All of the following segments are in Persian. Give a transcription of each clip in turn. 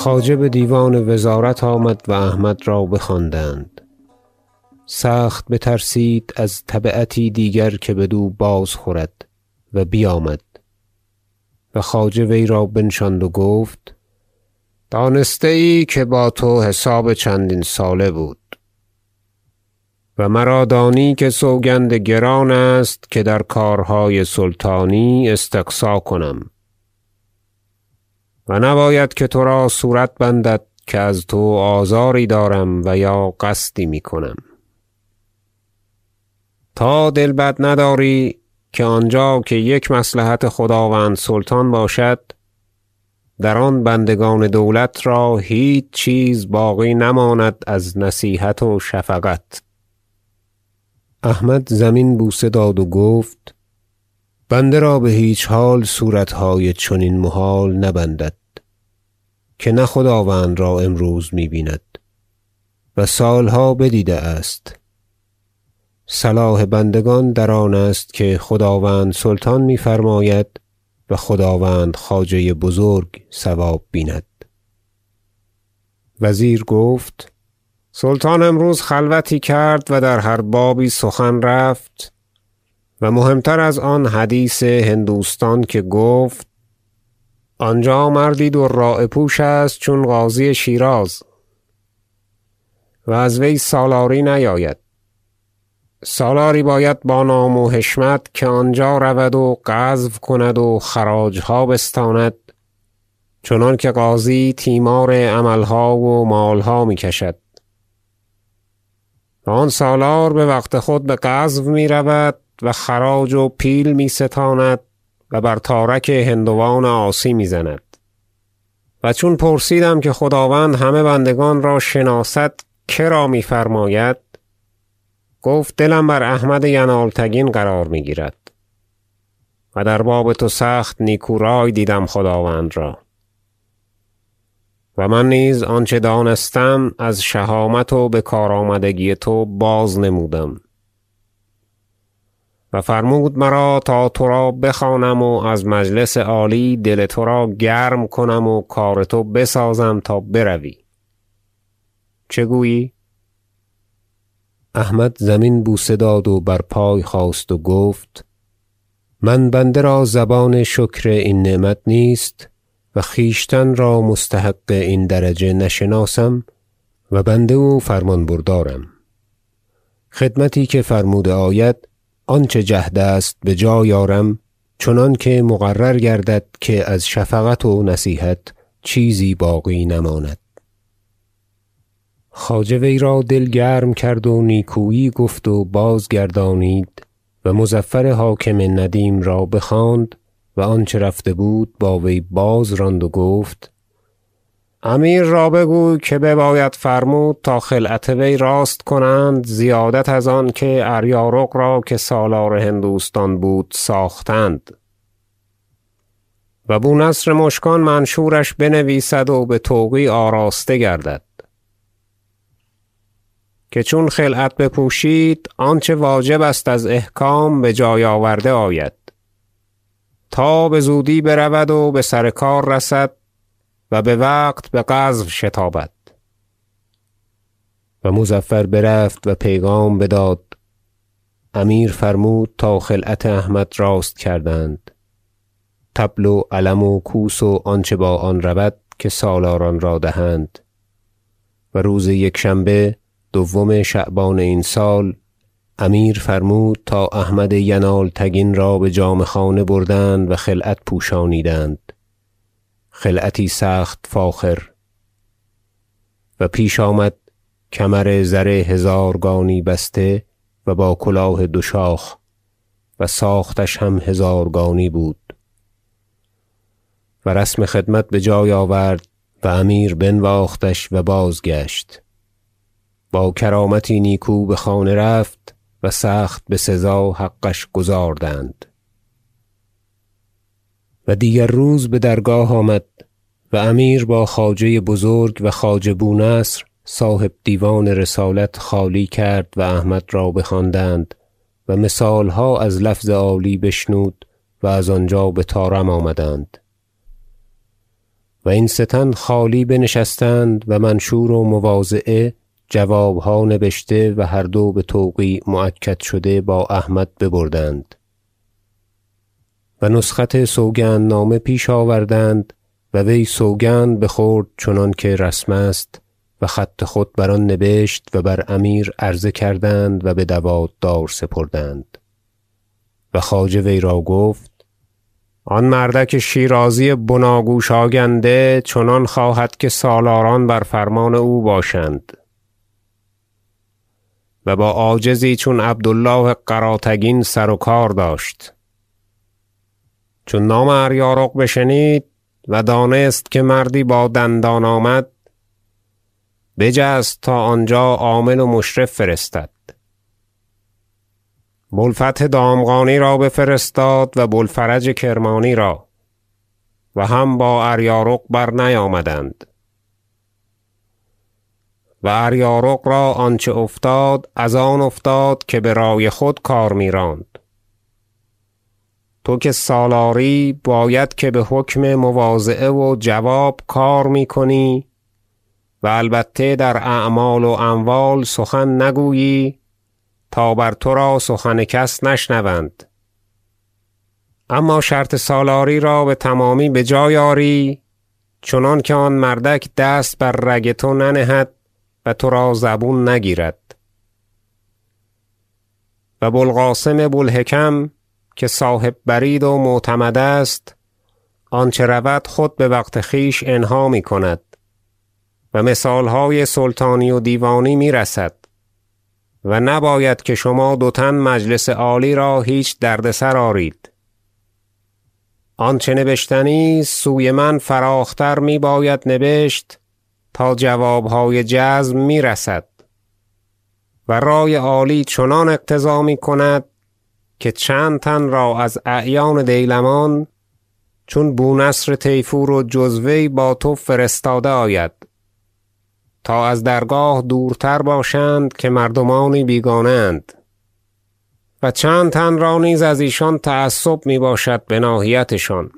خواجه بدیوان وزارت آمد و احمد را بخواندند. سخت بترسید از تبعتی دیگر که بدو بازخورد و بیامد. و خواجه وی را بنشاند و گفت دانسته ای که با تو حساب چندین ساله بود. و مرا دانی که سوگند گران است که در کارهای سلطانی استقصا کنم. و نباید که ترا صورت بندد که از تو آزاری دارم و یا قصدی می‌کنم تا دل بد نداری که آنجا که یک مصلحت خداوند سلطان باشد در آن بندگان دولت را هیچ چیز باقی نماند از نصیحت و شفقت. احمد زمین بوسه داد و گفت بنده را بهیچ حال صورتهای چنین محال نبندد. که نه خداوند را امروز می بیند و سالها بدیده است. صلاح بندگان در آن است که خداوند سلطان میفرماید و خداوند خواجه بزرگ صواب بیند. وزیر گفت سلطان امروز خلوتی کرد و در هر بابی سخن رفت و مهمتر از آن حدیث هندوستان که گفت آنجا مردی دراعه پوش است چون قاضی شیراز. و از وی سالاری نیاید. سالاری باید با نام و حشمت که آنجا رود و غزو کند و خراجها بستاند چنانکه قاضی تیمار عملها و مالها می کشد و آن سالار بوقت خود بغزو می‌رود و خراج و پیل می ستاند و بر تارک هندوان عاصی می‌زند. و چون پرسیدم که خداوند همه بندگان را شناسد کرا میفرماید؟ گفت دلم بر احمد ینالتگین قرار می‌گیرد. و در باب تو سخت نیکو رای دیدم خداوند را. و من نیز آنچه دانستم از شهامت و بکارآمدگی تو بازنمودم و فرمود مرا تا ترا بخوانم و از مجلس عالی دل ترا گرم کنم و کار تو بسازم تا بروی. چه گویی؟ احمد زمین بوسه داد و بر پای خاست و گفت من بنده را زبان شکر این نعمت نیست و خویشتن را مستحق این درجه نشناسم و بنده و فرمان بردارم خدمتی که فرموده آید آنچه جهد است بجای آرم چنانکه مقرر گردد که از شفقت و نصیحت چیزی باقی نماند. خواجه وی را دل گرم کرد و نیکویی گفت و بازگردانید و مظفر حاکم ندیم را بخواند و آنچه رفته بود با وی بازراند و گفت امیر را بگوی که بباید فرمود تا خلعت وی راست کنند زیادت از آن که اریارق را که سالار هندوستان بود ساختند. و بو نصر مشکان منشورش بنویسد و بتوقیع آراسته گردد. که چون خلعت بپوشید آنچه واجب است از احکام بجای آورده آید. تا بزودی برود و بسر کار رسد و بوقت بغزو شتابد. و مظفر برفت و پیغام بداد. امیر فرمود تا خلعت احمد راست کردند. طبل و علم و کوس و آنچه با آن رود که سالاران را دهند. و روز یکشنبه دوم شعبان این سال امیر فرمود تا احمد ینالتگین را بجامه خانه بردند و خلعت پوشانیدند. خلعتی سخت فاخر. و پیش آمد کمر زر هزارگانی بسته و با کلاه دو شاخ و ساختش هم هزارگانی بود. و رسم خدمت بجای آورد و امیر بنواختش و بازگشت. با کرامتی نیکو بخانه رفت و سخت بسزا حقش گزاردند. و دیگر روز بدرگاه آمد و امیر با خواجه بزرگ و خواجه بو نصر صاحب دیوان رسالت خالی کرد و احمد را بخواندند و مثالها از لفظ عالی بشنود و از آنجا بطارم آمدند. و این سه تن خالی بنشستند و منشور و مواضعه جوابها نبشته و هر دو بتوقیع مؤکد شده با احمد ببردند. و نسخت سوگندنامه پیش آوردند و وی سوگند بخورد چنانکه رسم است و خط خود بر آن نبشت و بر امیر عرضه کردند و بدوات دار سپردند. و خواجه وی را گفت آن مردک شیرازی بناگوش آگنده چنان خواهد که سالاران بر فرمان او باشند. و با عاجزی چون عبد الله قراتگین سر و کار داشت. چون نام اریارق بشنید و دانست که مردی با دندان آمد بجست تا آنجا عامل و مشرف فرستد. بو الفتح دامغانی را بفرستاد و بو الفرج کرمانی را و هم با اریارق برنیامدند و اریارق را آنچه افتاد از آن افتاد که برای خود کار میراند. تو که سالاری باید که بحکم مواضعه و جواب کار می‌کنی و البته در اعمال و اموال سخن نگویی تا بر ترا سخن کس نشنوند. اما شرط سالاری را بتمامی بجای آری چنانکه آن مردک دست بر رگ تو ننهد و ترا زبون نگیرد. و بو الحکم که صاحب برید و معتمد است آنچه رود خود بوقت خویش انها می‌کند و مثالهای سلطانی و دیوانی می‌رسد و نباید که شما دو تن مجلس عالی را هیچ دردسر آرید. آنچه نبشتنی است سوی من فراخ تر میباید نبشت تا جوابهای جزم می‌رسد و رای عالی چنان اقتضا می‌کند که چند تن را از اعیان دیلمان چون بو نصر طیفور و جز وی با تو فرستاده آید. تا از درگاه دورتر باشند که مردمانی بیگانه اند و چند تن را نیز از ایشان تعصب می‌باشد بناحیتشان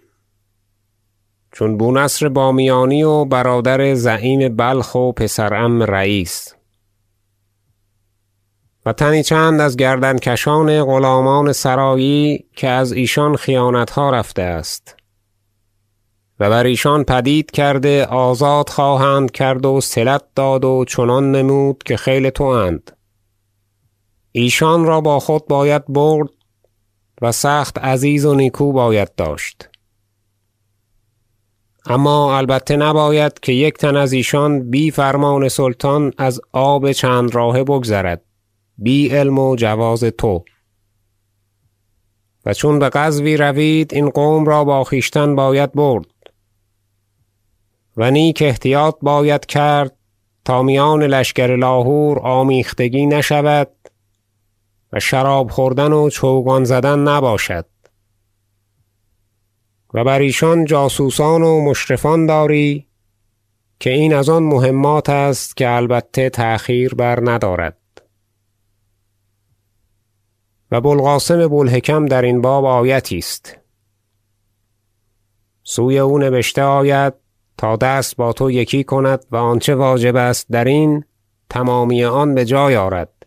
چون بو نصر بامیانی و برادر زعیم بلخ و پسر عم رییس و تنی چند از گردنکشان غلامان سرایی که از ایشان خیانتها رفته است. و بر ایشان پدید کرده آزاد خواهند کرد و صلت داد و چنان نمود که خیل تواند ایشان را با خود باید برد و سخت عزیز و نیکو باید داشت. اما البته نباید که یک تن از ایشان بی فرمان سلطان از آب چند راهه بگذرد. بی علم و جواز تو. و چون بغزوی روید این قوم را با خویشتن باید برد. و نیک احتیاط باید کرد تا میان لشکر لاهور آمیختگی نشود و شراب خوردن و چوگان زدن نباشد. و بر ایشان جاسوسان و مشرفان داری که این از آن مهمات است که البته تأخیر برندارد و بو القاسم بو الحکم درین باب آیتی است. سوی او نبشته آید تا دست با تو یکی کند و آنچه واجب است درین تمامی آن بجای آرد.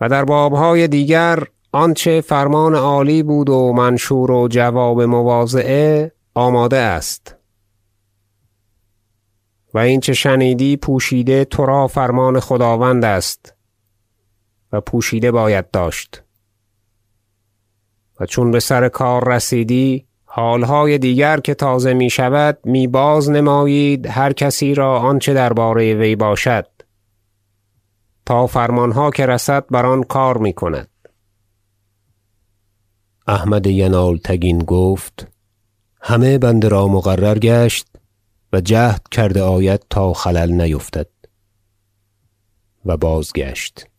و در بابهای دیگر آنچه فرمان عالی بود و منشور و جواب مواضعه آماده است. و این چه شنیدی پوشیده ترا فرمان خداوند است. و پوشیده باید داشت. و چون بسر کار رسیدی حالهای دیگر که تازه می‌شود می بازنمایید هر کسی را آنچه درباره وی باشد. تا فرمانها که رسد بر آن کار می‌کند. احمد ینالتگین گفت همه بنده را مقرر گشت و جهد کرده آید تا خلل نیفتد. و بازگشت.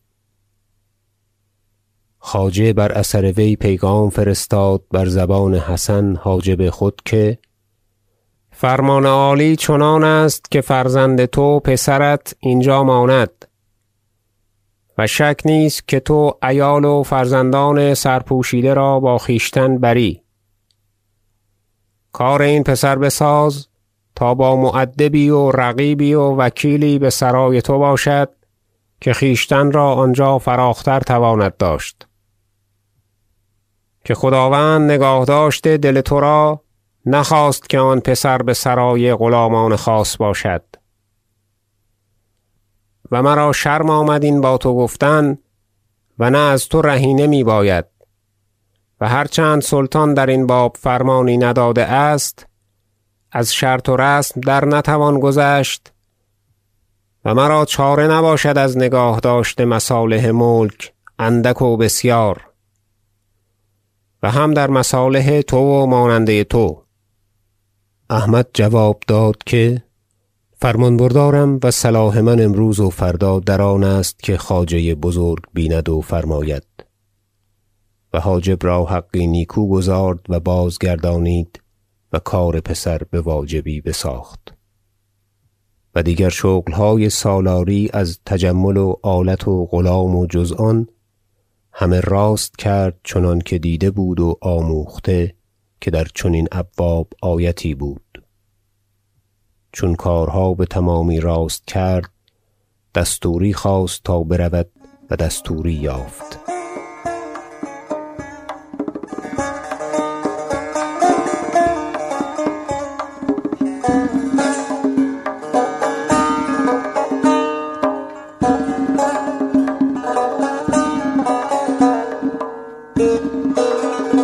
خواجه بر اثر وی پیغام فرستاد بر زبان حسن حاجب خود که فرمان عالی چنان است که فرزند تو پسرت اینجا ماند و شک نیست که تو عیال و فرزندان سرپوشیده را با خویشتن بری. کار این پسر بساز تا با مؤدبی و رقیبی و وکیلی بسرای تو باشد که خویشتن را آنجا فراخ تر تواند داشت. که خداوند نگاهداشت دل ترا نخواست که آن پسر بسرای غلامان خاص باشد. و مرا شرم آمد این با تو گفتن و نه از تو رهینه میباید و هر چند سلطان درین باب فرمانی نداده است از شرط و رسم در نتوان گذشت و مرا چاره نباشد از نگاهداشت مصالح ملک اندک و بسیار. و هم در مصالح تو و ماننده تو. احمد جواب داد که فرمان بردارم و صلاح من امروز و فردا در آن است که خواجه بزرگ بیند و فرماید. و حاجب را حقی نیکو گزارد و بازگردانید و کار پسر بواجبی بساخت. و دیگر شغلهای سالاری از تجمل و آلت و غلام و جز آن همه راست کرد چنانکه دیده بود و آموخته که در چنین ابواب آیتی بود. چون کارها بتمامی راست کرد دستوری خواست تا برود و دستوری یافت. Música